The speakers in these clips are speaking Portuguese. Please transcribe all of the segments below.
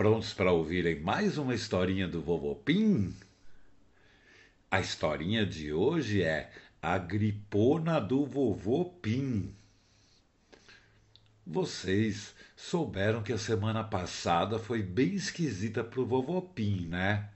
prontos para ouvirem mais uma historinha do Vovô Pim? A historinha de hoje é A Gripona do Vovô Pim. Vocês souberam que a semana passada foi bem esquisita para o Vovô Pim, né?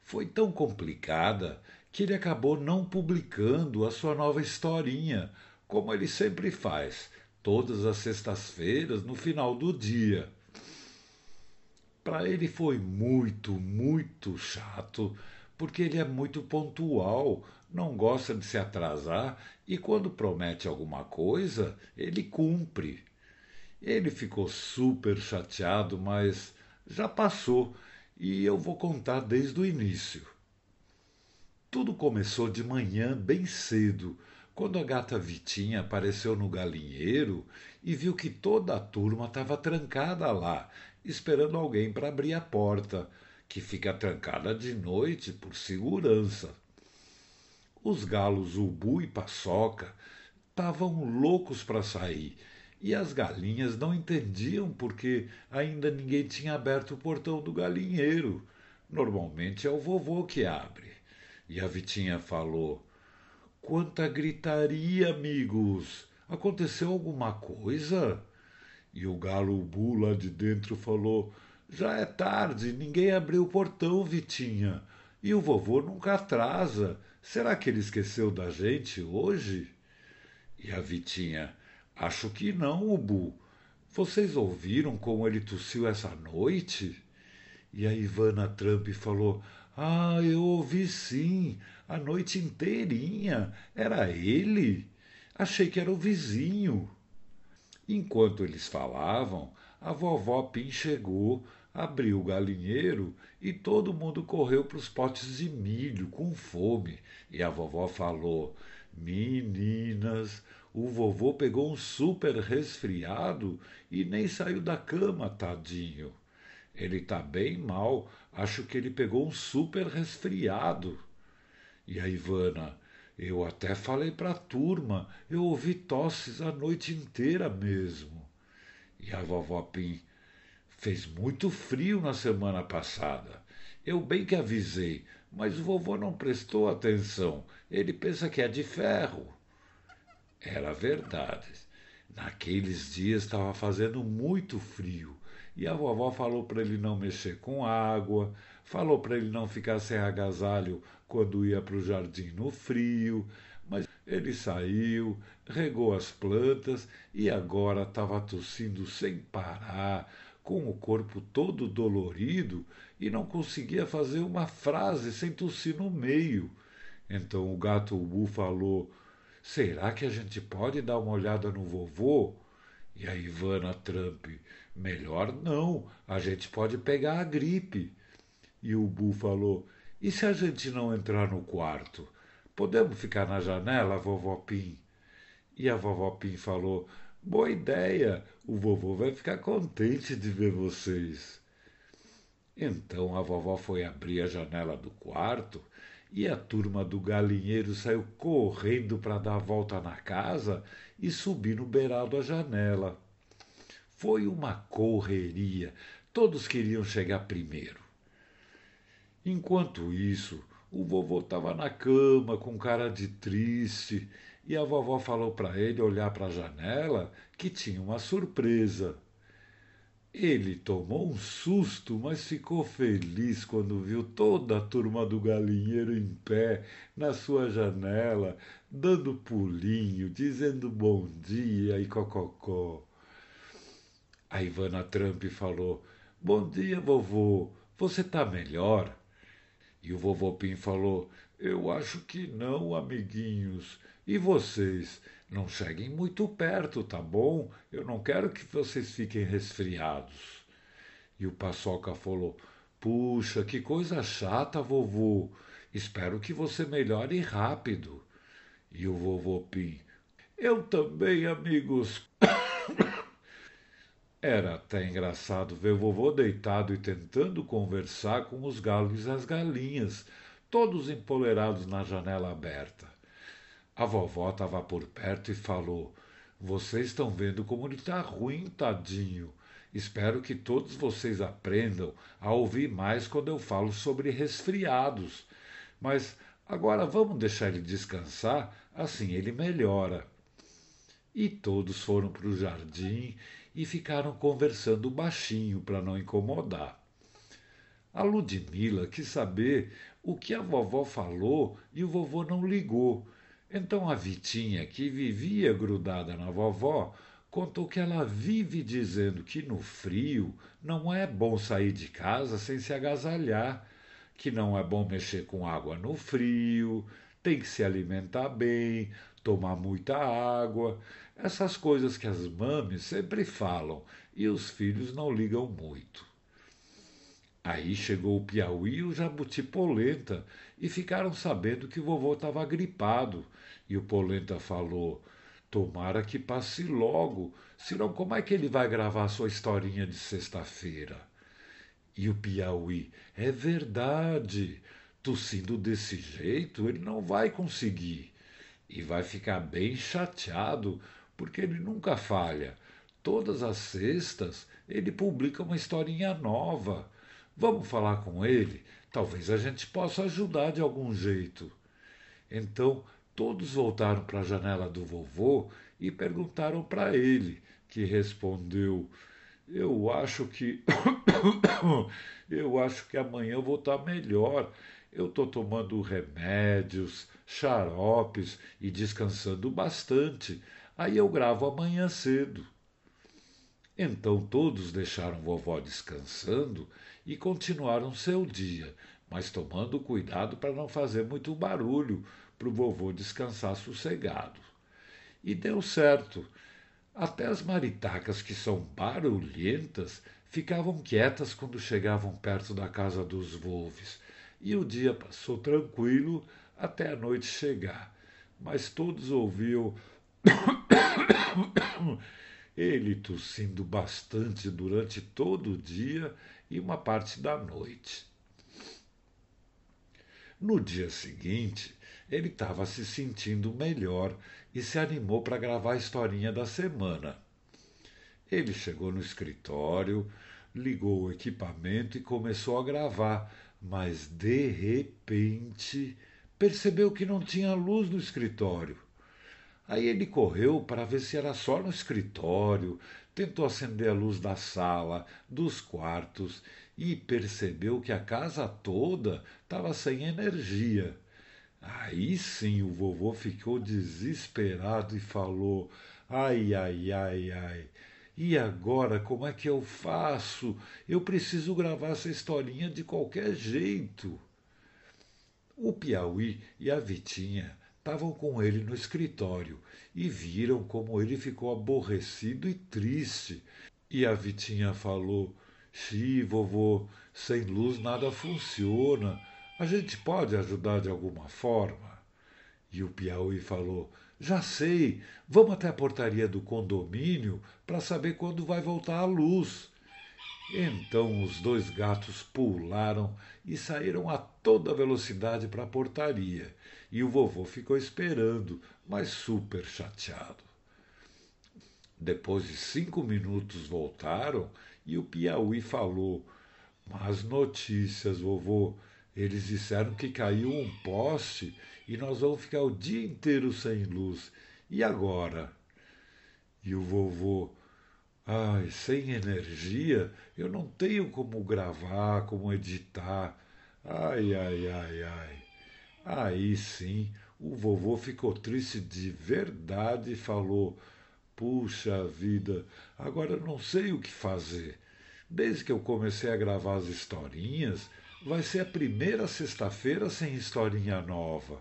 Foi tão complicada que ele acabou não publicando a sua nova historinha, como ele sempre faz, todas as sextas-feiras no final do dia. Para ele foi muito, muito chato, porque ele é muito pontual, não gosta de se atrasar e quando promete alguma coisa, ele cumpre. Ele ficou super chateado, mas já passou e eu vou contar desde o início. Tudo começou de manhã bem cedo, quando a gata Vitinha apareceu no galinheiro e viu que toda a turma estava trancada lá esperando alguém para abrir a porta, que fica trancada de noite por segurança. Os galos Ubu e Paçoca estavam loucos para sair e as galinhas não entendiam porque ainda ninguém tinha aberto o portão do galinheiro. Normalmente é o vovô que abre. E a Vitinha falou: Quanta gritaria, amigos! Aconteceu alguma coisa? E o galo Bu lá de dentro falou: Já é tarde, ninguém abriu o portão, Vitinha. E o vovô nunca atrasa. Será que ele esqueceu da gente hoje? E a Vitinha: Acho que não, Ubu. Vocês ouviram como ele tossiu essa noite? E a Ivana Trump falou: Ah, eu ouvi sim, a noite inteirinha. Era ele? Achei que era o vizinho. Enquanto eles falavam, a vovó Pim chegou, abriu o galinheiro e todo mundo correu para os potes de milho com fome. E a vovó falou: Meninas, o vovô pegou um super resfriado e nem saiu da cama, tadinho. Ele tá bem mal, acho que ele pegou um super resfriado. E a Ivana, eu até falei para a turma, eu ouvi tosses a noite inteira mesmo. E a vovó Pim fez muito frio na semana passada. Eu bem que avisei, mas o vovô não prestou atenção. Ele pensa que é de ferro. Era verdade. Naqueles dias estava fazendo muito frio e a vovó falou para ele não mexer com água, falou para ele não ficar sem agasalho quando ia para o jardim no frio, mas ele saiu, regou as plantas e agora estava tossindo sem parar, com o corpo todo dolorido e não conseguia fazer uma frase sem tossir no meio. Então o gato Ubu falou: Será que a gente pode dar uma olhada no vovô? E a Ivana Trump: Melhor não, a gente pode pegar a gripe. E o Bu falou: E se a gente não entrar no quarto? Podemos ficar na janela, vovó Pim? E a vovó Pim falou: Boa ideia, o vovô vai ficar contente de ver vocês. Então a vovó foi abrir a janela do quarto e a turma do galinheiro saiu correndo para dar a volta na casa e subir no beiral da janela. Foi uma correria, todos queriam chegar primeiro. Enquanto isso, o vovô estava na cama com cara de triste e a vovó falou para ele olhar para a janela que tinha uma surpresa. Ele tomou um susto, mas ficou feliz quando viu toda a turma do galinheiro em pé na sua janela, dando pulinho, dizendo bom dia e cococó. A Ivana Trump falou: Bom dia, vovô. Você está melhor? E o vovô Pim falou: Eu acho que não, amiguinhos. E vocês? Não cheguem muito perto, tá bom? Eu não quero que vocês fiquem resfriados. E o Paçoca falou: Puxa, que coisa chata, vovô. Espero que você melhore rápido. E o vovô Pim: Eu também, amigos. Era até engraçado ver o vovô deitado e tentando conversar com os galos e as galinhas, todos empolerados na janela aberta. A vovó estava por perto e falou: Vocês estão vendo como ele está ruim, tadinho. Espero que todos vocês aprendam a ouvir mais quando eu falo sobre resfriados. Mas agora vamos deixar ele descansar, assim ele melhora. E todos foram para o jardim e ficaram conversando baixinho para não incomodar. A Ludmila quis saber o que a vovó falou e o vovô não ligou. Então a Vitinha, que vivia grudada na vovó, contou que ela vive dizendo que no frio não é bom sair de casa sem se agasalhar, que não é bom mexer com água no frio, tem que se alimentar bem, tomar muita água, essas coisas que as mames sempre falam e os filhos não ligam muito. Aí chegou o Piauí e o Jabuti Polenta e ficaram sabendo que o vovô estava gripado. E o Polenta falou: Tomara que passe logo, senão como é que ele vai gravar sua historinha de sexta-feira? E o Piauí: É verdade, tossindo desse jeito ele não vai conseguir. E vai ficar bem chateado porque ele nunca falha. Todas as sextas ele publica uma historinha nova. Vamos falar com ele? Talvez a gente possa ajudar de algum jeito. Então todos voltaram para a janela do vovô e perguntaram para ele, que respondeu: Eu acho que. eu acho que amanhã eu vou estar melhor. Eu estou tomando remédios, xaropes e descansando bastante. Aí eu gravo amanhã cedo. Então todos deixaram vovó descansando e continuaram seu dia, mas tomando cuidado para não fazer muito barulho, para o vovô descansar sossegado. E deu certo. Até as maritacas, que são barulhentas, ficavam quietas quando chegavam perto da casa dos Wolves. E o dia passou tranquilo até a noite chegar. Mas todos ouviam ele tossindo bastante durante todo o dia e uma parte da noite. No dia seguinte, ele estava se sentindo melhor e se animou para gravar a historinha da semana. Ele chegou no escritório, ligou o equipamento e começou a gravar, mas de repente percebeu que não tinha luz no escritório. Aí ele correu para ver se era só no escritório, tentou acender a luz da sala, dos quartos e percebeu que a casa toda estava sem energia. Aí sim o vovô ficou desesperado e falou: Ai, ai, ai, ai. E agora como é que eu faço? Eu preciso gravar essa historinha de qualquer jeito. O Piauí e a Vitinha estavam com ele no escritório e viram como ele ficou aborrecido e triste. E a Vitinha falou: Xi, vovô, sem luz nada funciona. A gente pode ajudar de alguma forma? E o Piauí falou: Já sei, vamos até a portaria do condomínio para saber quando vai voltar a luz. Então os dois gatos pularam e saíram a toda velocidade para a portaria, e o vovô ficou esperando, mas super chateado. Depois de cinco minutos voltaram e o Piauí falou: Mas notícias, vovô. Eles disseram que caiu um poste e nós vamos ficar o dia inteiro sem luz. E agora? E o vovô: Ai, sem energia eu não tenho como gravar, como editar. Ai, ai, ai, ai. Aí sim, o vovô ficou triste de verdade e falou: Puxa vida, agora eu não sei o que fazer. Desde que eu comecei a gravar as historinhas, vai ser a primeira sexta-feira sem historinha nova.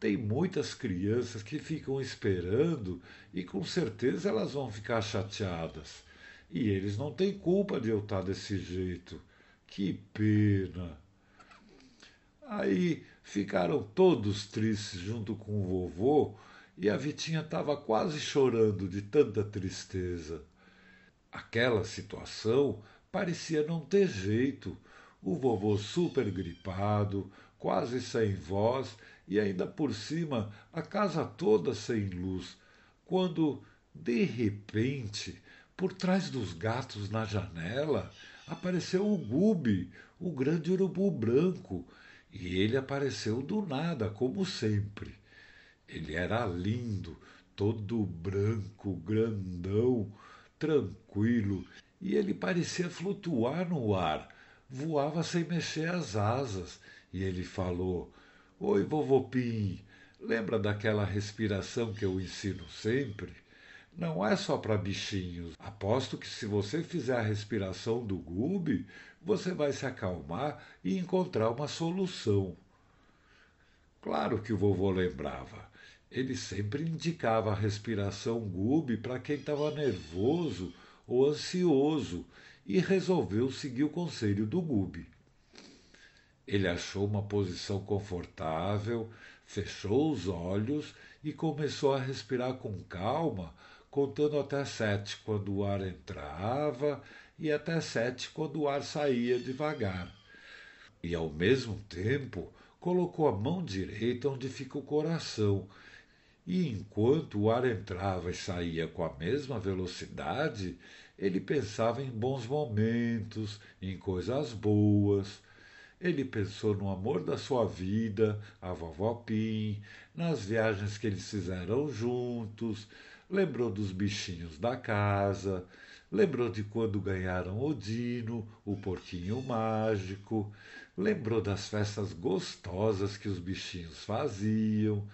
Tem muitas crianças que ficam esperando e com certeza elas vão ficar chateadas. E eles não têm culpa de eu estar desse jeito. Que pena. Aí ficaram todos tristes junto com o vovô e a Vitinha estava quase chorando de tanta tristeza. Aquela situação parecia não ter jeito. O vovô super gripado, quase sem voz e ainda por cima a casa toda sem luz, quando, de repente, por trás dos gatos na janela apareceu o Gubi, o grande urubu branco, e ele apareceu do nada, como sempre. Ele era lindo, todo branco, grandão, tranquilo, e ele parecia flutuar no ar, voava sem mexer as asas, e ele falou: Oi, vovô Pim, lembra daquela respiração que eu ensino sempre? Não é só para bichinhos. Aposto que se você fizer a respiração do Gube, você vai se acalmar e encontrar uma solução. Claro que o vovô lembrava. Ele sempre indicava a respiração Gube para quem estava nervoso ou ansioso e resolveu seguir o conselho do Gube. Ele achou uma posição confortável, fechou os olhos e começou a respirar com calma contando até sete quando o ar entrava e até sete quando o ar saía devagar. E ao mesmo tempo colocou a mão direita onde fica o coração, e enquanto o ar entrava e saía com a mesma velocidade, ele pensava em bons momentos, em coisas boas. Ele pensou no amor da sua vida, a vovó Pim, nas viagens que eles fizeram juntos, lembrou dos bichinhos da casa, lembrou de quando ganharam o Dino, o porquinho mágico, lembrou das festas gostosas que os bichinhos faziam,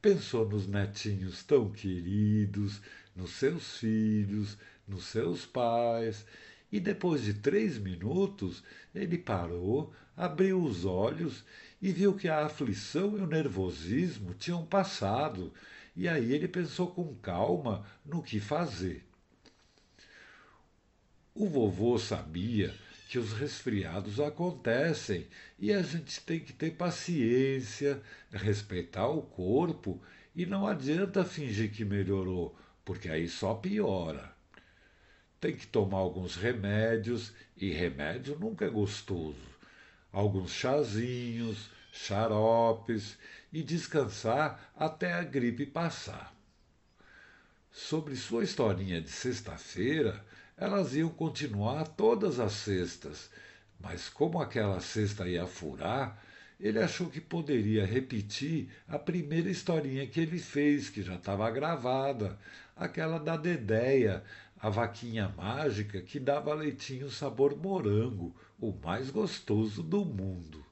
pensou nos netinhos tão queridos, nos seus filhos, nos seus pais, e depois de três minutos ele parou, abriu os olhos e viu que a aflição e o nervosismo tinham passado e aí ele pensou com calma no que fazer. O vovô sabia que os resfriados acontecem e a gente tem que ter paciência, respeitar o corpo e não adianta fingir que melhorou, porque aí só piora. Tem que tomar alguns remédios e remédio nunca é gostoso. Alguns chazinhos, xaropes e descansar até a gripe passar. Sobre sua historinha de sexta-feira, elas iam continuar todas as sextas, mas como aquela sexta ia furar, ele achou que poderia repetir a primeira historinha que ele fez, que já estava gravada, aquela da Dedéia, a vaquinha mágica que dava leitinho sabor morango, o mais gostoso do mundo.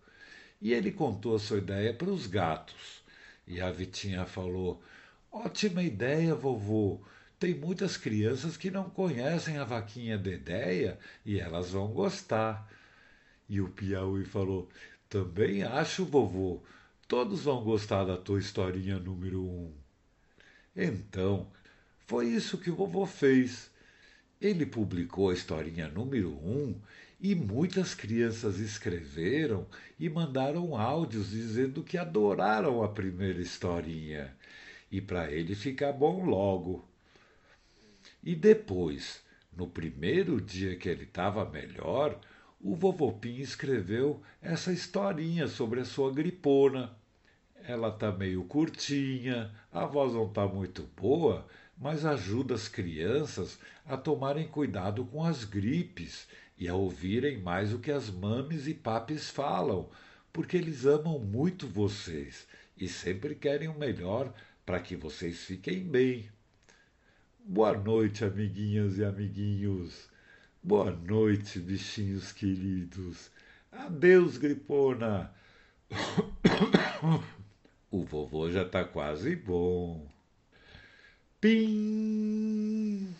E ele contou a sua ideia para os gatos. E a Vitinha falou: Ótima ideia, vovô. Tem muitas crianças que não conhecem a vaquinha Dedéia e elas vão gostar. E o Piauí falou: Também acho, vovô. Todos vão gostar da tua historinha número um. Então, foi isso que o vovô fez. Ele publicou a historinha número um e muitas crianças escreveram e mandaram áudios dizendo que adoraram a primeira historinha e para ele ficar bom logo. E depois, no primeiro dia que ele estava melhor, o vovopim escreveu essa historinha sobre a sua gripona. Ela tá meio curtinha, a voz não tá muito boa, mas ajuda as crianças a tomarem cuidado com as gripes e a ouvirem mais o que as mames e papis falam, porque eles amam muito vocês e sempre querem o melhor para que vocês fiquem bem. Boa noite, amiguinhas e amiguinhos. Boa noite, bichinhos queridos. Adeus, gripona. O vovô já está quase bom. Pim!